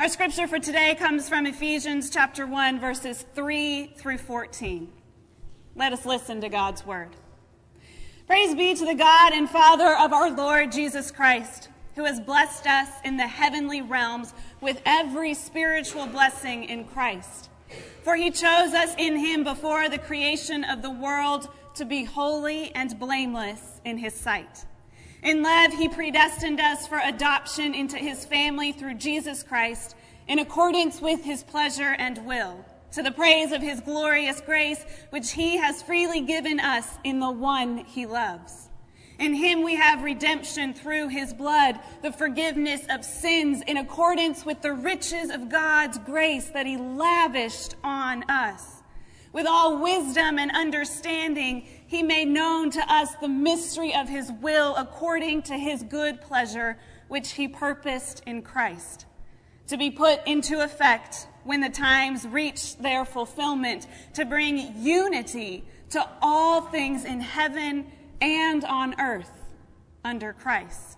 Our scripture for today comes from Ephesians chapter 1, verses 3 through 14. Let us listen to God's word. Praise be to the God and Father of our Lord Jesus Christ, who has blessed us in the heavenly realms with every spiritual blessing in Christ. For he chose us in him before the creation of the world to be holy and blameless in his sight. In love, he predestined us for adoption into his family through Jesus Christ in accordance with his pleasure and will, to the praise of his glorious grace, which he has freely given us in the one he loves. In him we have redemption through his blood, the forgiveness of sins in accordance with the riches of God's grace that he lavished on us. With all wisdom and understanding, he made known to us the mystery of his will according to his good pleasure, which he purposed in Christ, to be put into effect when the times reach their fulfillment, to bring unity to all things in heaven and on earth under Christ.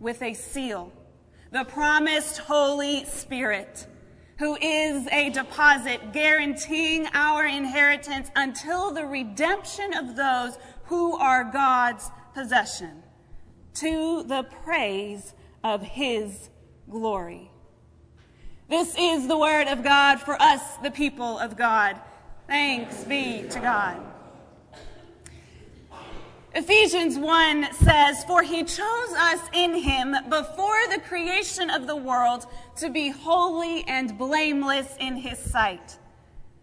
with a seal, the promised Holy Spirit, who is a deposit guaranteeing our inheritance until the redemption of those who are God's possession, to the praise of his glory. This is the word of God for us, the people of God. Thanks be to God. Ephesians 1 says, For he chose us in him before the creation of the world to be holy and blameless in his sight.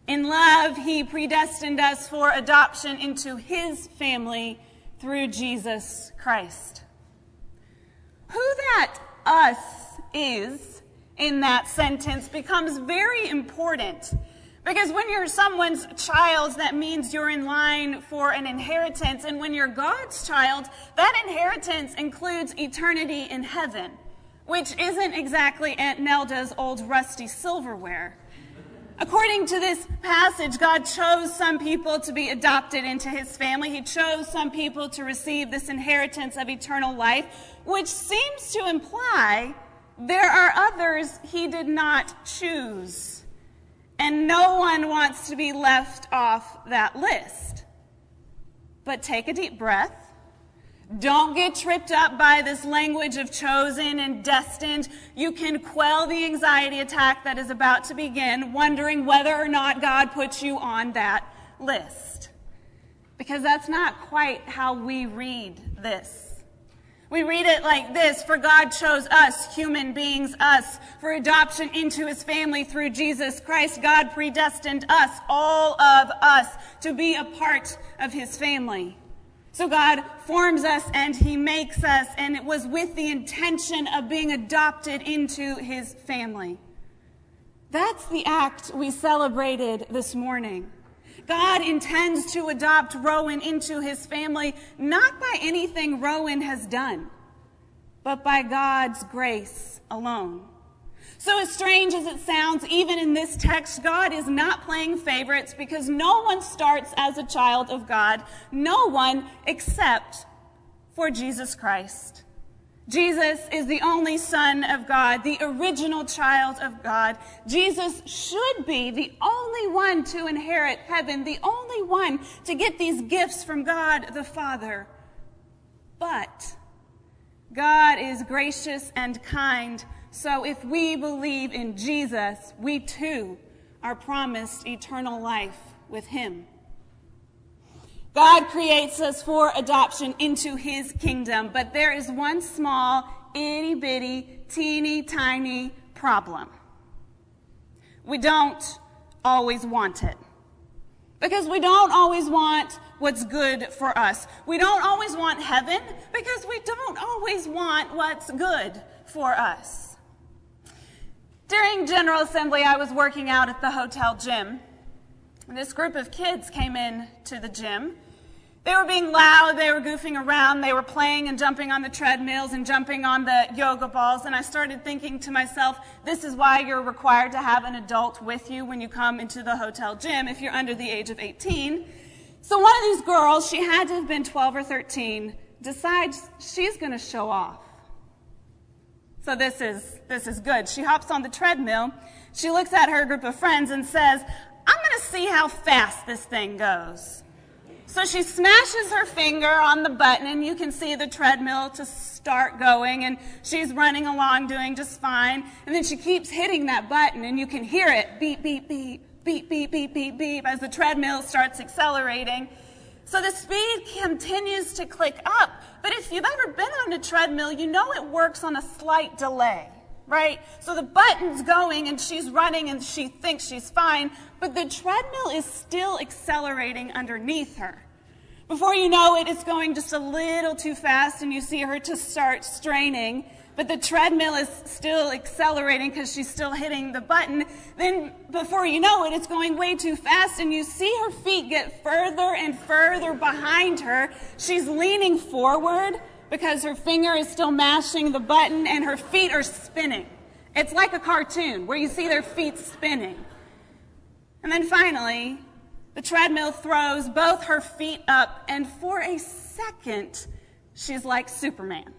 In love, he predestined us for adoption into his family through Jesus Christ. Who that us is in that sentence becomes very important because when you're someone's child, that means you're in line for an inheritance. And when you're God's child, that inheritance includes eternity in heaven, which isn't exactly Aunt Nelda's old rusty silverware. According to this passage, God chose some people to be adopted into his family. He chose some people to receive this inheritance of eternal life, which seems to imply there are others he did not choose. And no one wants to be left off that list. But take a deep breath. Don't get tripped up by this language of chosen and destined. You can quell the anxiety attack that is about to begin, wondering whether or not God puts you on that list. Because that's not quite how we read this. We read it like this For God chose us, human beings, us, for adoption into his family through Jesus Christ. God predestined us, all of us, to be a part of his family. So God forms us and he makes us, and it was with the intention of being adopted into his family. That's the act we celebrated this morning. God intends to adopt Rowan into his family, not by anything Rowan has done, but by God's grace alone. So, as strange as it sounds, even in this text, God is not playing favorites because no one starts as a child of God. No one except for Jesus Christ. Jesus is the only Son of God, the original child of God. Jesus should be the only one to inherit heaven, the only one to get these gifts from God the Father. But God is gracious and kind, so if we believe in Jesus, we too are promised eternal life with Him. God creates us for adoption into his kingdom, but there is one small, itty bitty, teeny tiny problem. We don't always want it. Because we don't always want what's good for us. We don't always want heaven because we don't always want what's good for us. During General Assembly, I was working out at the hotel gym. This group of kids came in to the gym. They were being loud, they were goofing around, they were playing and jumping on the treadmills and jumping on the yoga balls. And I started thinking to myself, this is why you're required to have an adult with you when you come into the hotel gym if you're under the age of 18. So one of these girls, she had to have been 12 or 13, decides she's going to show off. So this is, this is good. She hops on the treadmill. She looks at her group of friends and says, I'm going to see how fast this thing goes. So she smashes her finger on the button, and you can see the treadmill to start going, and she's running along doing just fine. And then she keeps hitting that button, and you can hear it beep, beep, beep, beep, beep, beep, beep, beep as the treadmill starts accelerating. So the speed continues to click up. But if you've ever been on a treadmill, you know it works on a slight delay right? So the button's going and she's running and she thinks she's fine, but the treadmill is still accelerating underneath her. Before you know it, it's going just a little too fast and you see her to start straining, but the treadmill is still accelerating because she's still hitting the button. Then before you know it, it's going way too fast and you see her feet get further and further behind her. She's leaning forward because her finger is still mashing the button and her feet are spinning. It's like a cartoon where you see their feet spinning. And then finally, the treadmill throws both her feet up, and for a second, she's like Superman.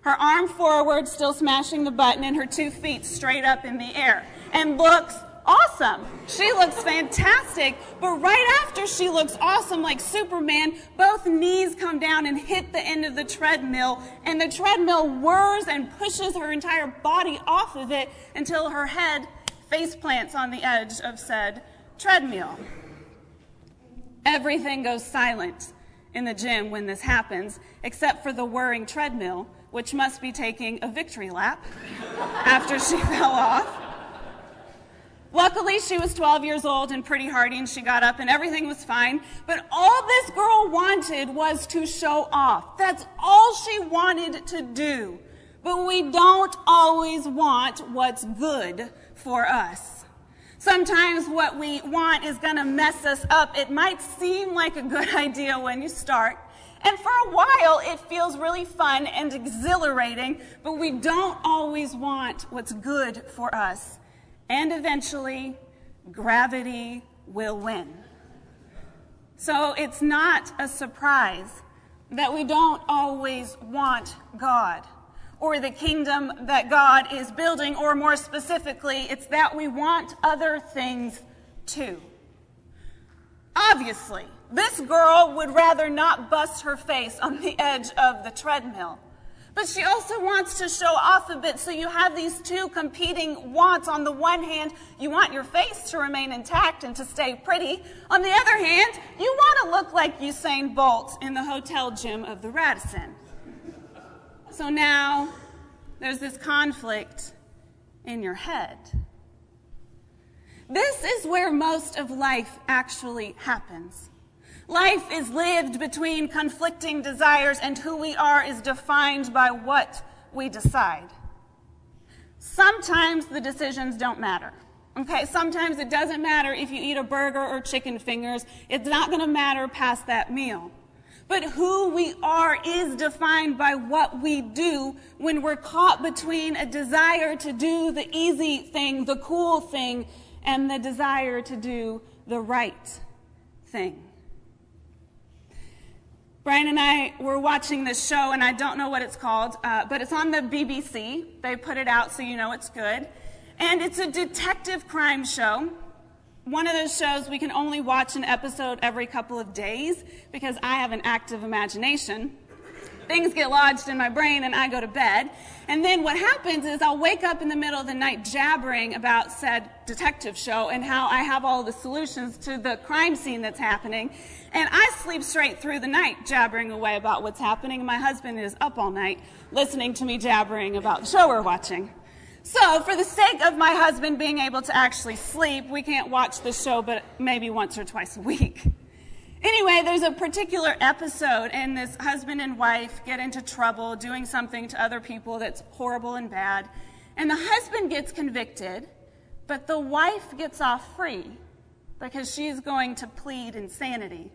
Her arm forward, still smashing the button, and her two feet straight up in the air, and looks awesome. She looks fantastic. But right after she looks awesome like Superman, both knees come down and hit the end of the treadmill, and the treadmill whirs and pushes her entire body off of it until her head face plants on the edge of said treadmill. Everything goes silent in the gym when this happens, except for the whirring treadmill, which must be taking a victory lap after she fell off. Luckily, she was 12 years old and pretty hardy, and she got up, and everything was fine. But all this girl wanted was to show off. That's all she wanted to do. But we don't always want what's good for us. Sometimes what we want is going to mess us up. It might seem like a good idea when you start. And for a while, it feels really fun and exhilarating, but we don't always want what's good for us. And eventually, gravity will win. So it's not a surprise that we don't always want God or the kingdom that God is building, or more specifically, it's that we want other things too. Obviously, this girl would rather not bust her face on the edge of the treadmill. But she also wants to show off a bit, so you have these two competing wants. On the one hand, you want your face to remain intact and to stay pretty. On the other hand, you want to look like Usain Bolt in the hotel gym of the Radisson. So now there's this conflict in your head. This is where most of life actually happens. Life is lived between conflicting desires, and who we are is defined by what we decide. Sometimes the decisions don't matter. Okay, sometimes it doesn't matter if you eat a burger or chicken fingers. It's not going to matter past that meal. But who we are is defined by what we do when we're caught between a desire to do the easy thing, the cool thing, and the desire to do the right thing. Brian and I were watching this show, and I don't know what it's called, uh, but it's on the BBC. They put it out so you know it's good. And it's a detective crime show. One of those shows we can only watch an episode every couple of days because I have an active imagination. Things get lodged in my brain and I go to bed. And then what happens is I'll wake up in the middle of the night jabbering about said detective show and how I have all the solutions to the crime scene that's happening. And I sleep straight through the night jabbering away about what's happening. My husband is up all night listening to me jabbering about the show we're watching. So, for the sake of my husband being able to actually sleep, we can't watch the show but maybe once or twice a week. Anyway, there's a particular episode, and this husband and wife get into trouble doing something to other people that's horrible and bad. And the husband gets convicted, But the wife gets off free because she's going to plead insanity.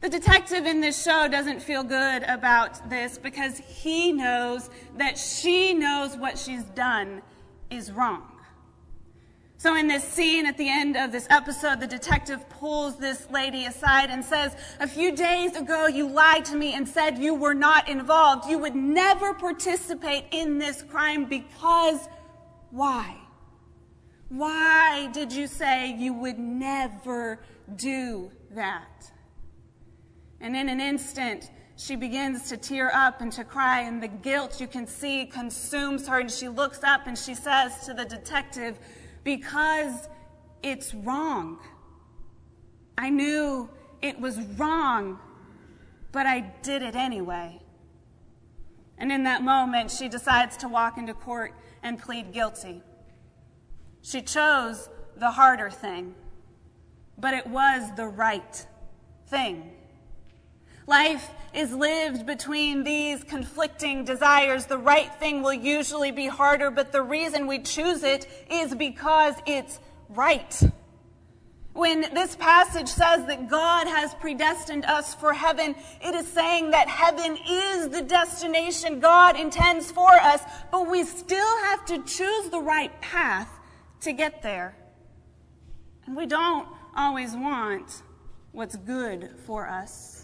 The detective in this show doesn't feel good about this because he knows that she knows what she's done is wrong. So, in this scene at the end of this episode, the detective pulls this lady aside and says, A few days ago, you lied to me and said you were not involved. You would never participate in this crime because why? Why did you say you would never do that? And in an instant, she begins to tear up and to cry, and the guilt you can see consumes her. And she looks up and she says to the detective, Because it's wrong. I knew it was wrong, but I did it anyway. And in that moment, she decides to walk into court and plead guilty. She chose the harder thing, but it was the right thing. Life is lived between these conflicting desires. The right thing will usually be harder, but the reason we choose it is because it's right. When this passage says that God has predestined us for heaven, it is saying that heaven is the destination God intends for us, but we still have to choose the right path to get there. And we don't always want what's good for us.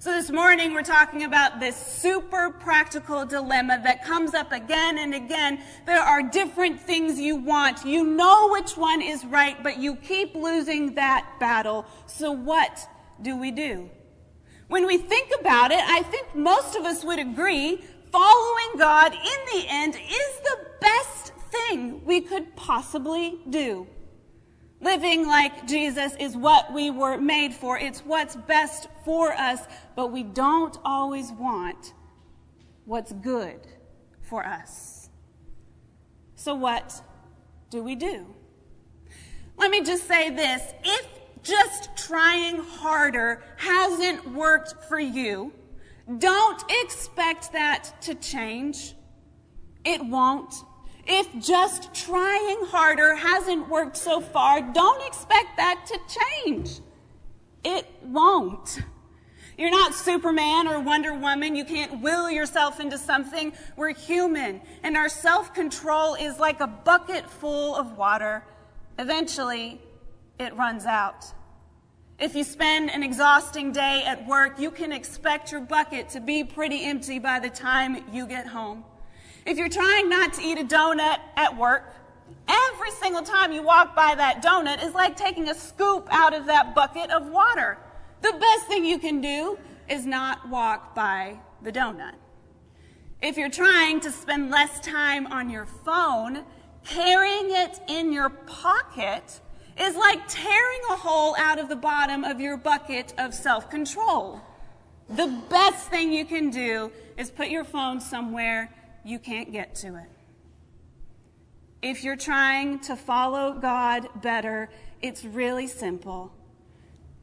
So this morning we're talking about this super practical dilemma that comes up again and again. There are different things you want. You know which one is right, but you keep losing that battle. So what do we do? When we think about it, I think most of us would agree following God in the end is the best thing we could possibly do. Living like Jesus is what we were made for. It's what's best for us, but we don't always want what's good for us. So, what do we do? Let me just say this if just trying harder hasn't worked for you, don't expect that to change. It won't. If just trying harder hasn't worked so far, don't expect that to change. It won't. You're not Superman or Wonder Woman. You can't will yourself into something. We're human, and our self control is like a bucket full of water. Eventually, it runs out. If you spend an exhausting day at work, you can expect your bucket to be pretty empty by the time you get home. If you're trying not to eat a donut at work, every single time you walk by that donut is like taking a scoop out of that bucket of water. The best thing you can do is not walk by the donut. If you're trying to spend less time on your phone, carrying it in your pocket is like tearing a hole out of the bottom of your bucket of self control. The best thing you can do is put your phone somewhere you can't get to it. If you're trying to follow God better, it's really simple.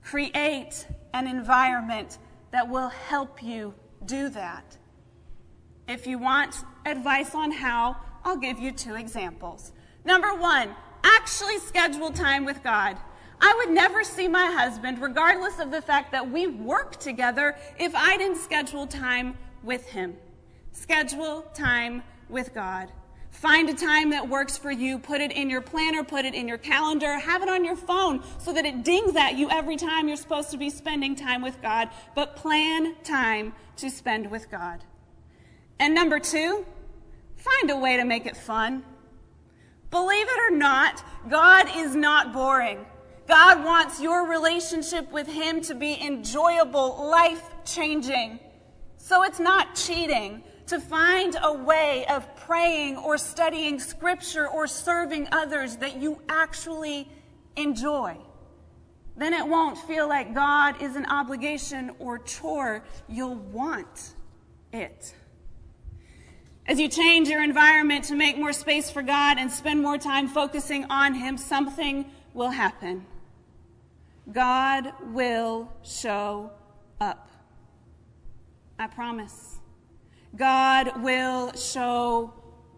Create an environment that will help you do that. If you want advice on how, I'll give you two examples. Number one, actually schedule time with God. I would never see my husband, regardless of the fact that we work together, if I didn't schedule time with him. Schedule time with God. Find a time that works for you. Put it in your planner, put it in your calendar, have it on your phone so that it dings at you every time you're supposed to be spending time with God. But plan time to spend with God. And number two, find a way to make it fun. Believe it or not, God is not boring. God wants your relationship with Him to be enjoyable, life changing. So it's not cheating to find a way of praying or studying scripture or serving others that you actually enjoy. Then it won't feel like God is an obligation or chore. You'll want it. As you change your environment to make more space for God and spend more time focusing on Him, something will happen. God will show up. I promise. God will show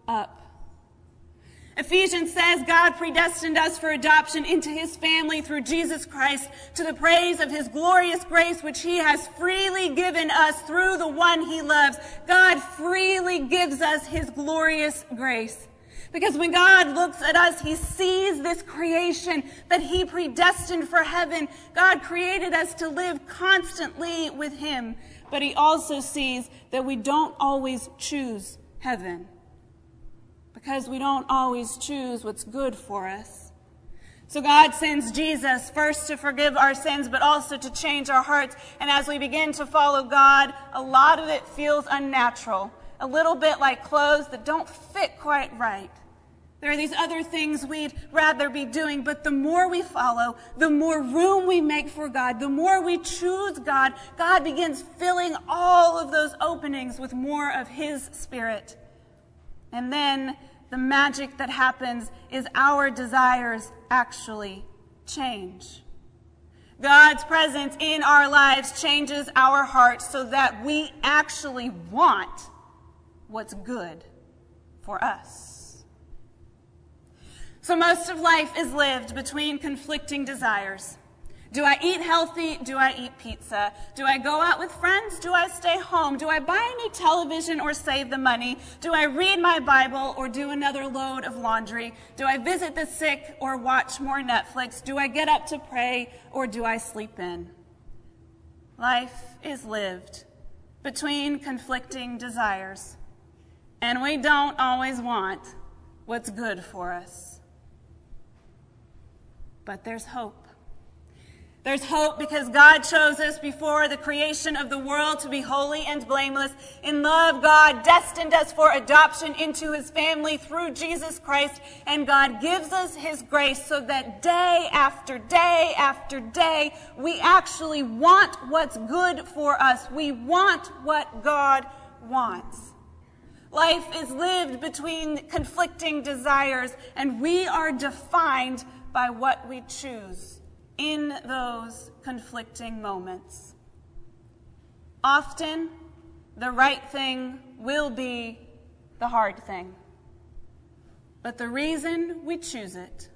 up. Ephesians says God predestined us for adoption into his family through Jesus Christ to the praise of his glorious grace, which he has freely given us through the one he loves. God freely gives us his glorious grace. Because when God looks at us, He sees this creation that He predestined for heaven. God created us to live constantly with Him, but He also sees that we don't always choose heaven because we don't always choose what's good for us. So God sends Jesus first to forgive our sins, but also to change our hearts. And as we begin to follow God, a lot of it feels unnatural, a little bit like clothes that don't fit quite right. There are these other things we'd rather be doing, but the more we follow, the more room we make for God, the more we choose God, God begins filling all of those openings with more of His Spirit. And then the magic that happens is our desires actually change. God's presence in our lives changes our hearts so that we actually want what's good for us. So most of life is lived between conflicting desires. Do I eat healthy? Do I eat pizza? Do I go out with friends? Do I stay home? Do I buy new television or save the money? Do I read my Bible or do another load of laundry? Do I visit the sick or watch more Netflix? Do I get up to pray or do I sleep in? Life is lived between conflicting desires, and we don't always want what's good for us. But there's hope. There's hope because God chose us before the creation of the world to be holy and blameless. In love, God destined us for adoption into his family through Jesus Christ, and God gives us his grace so that day after day after day, we actually want what's good for us. We want what God wants. Life is lived between conflicting desires, and we are defined by what we choose in those conflicting moments. Often, the right thing will be the hard thing. But the reason we choose it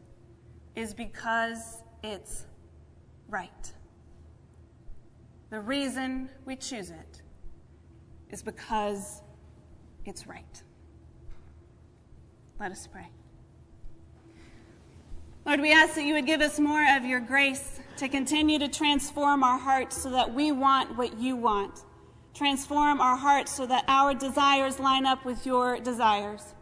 is because it's right. The reason we choose it is because it's right. Let us pray. Lord, we ask that you would give us more of your grace to continue to transform our hearts so that we want what you want. Transform our hearts so that our desires line up with your desires.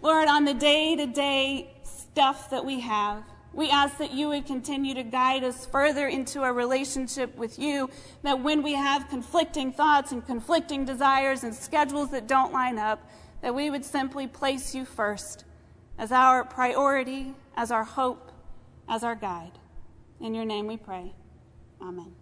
Lord, on the day to day stuff that we have, we ask that you would continue to guide us further into a relationship with you, that when we have conflicting thoughts and conflicting desires and schedules that don't line up, that we would simply place you first as our priority, as our hope, as our guide. In your name we pray. Amen.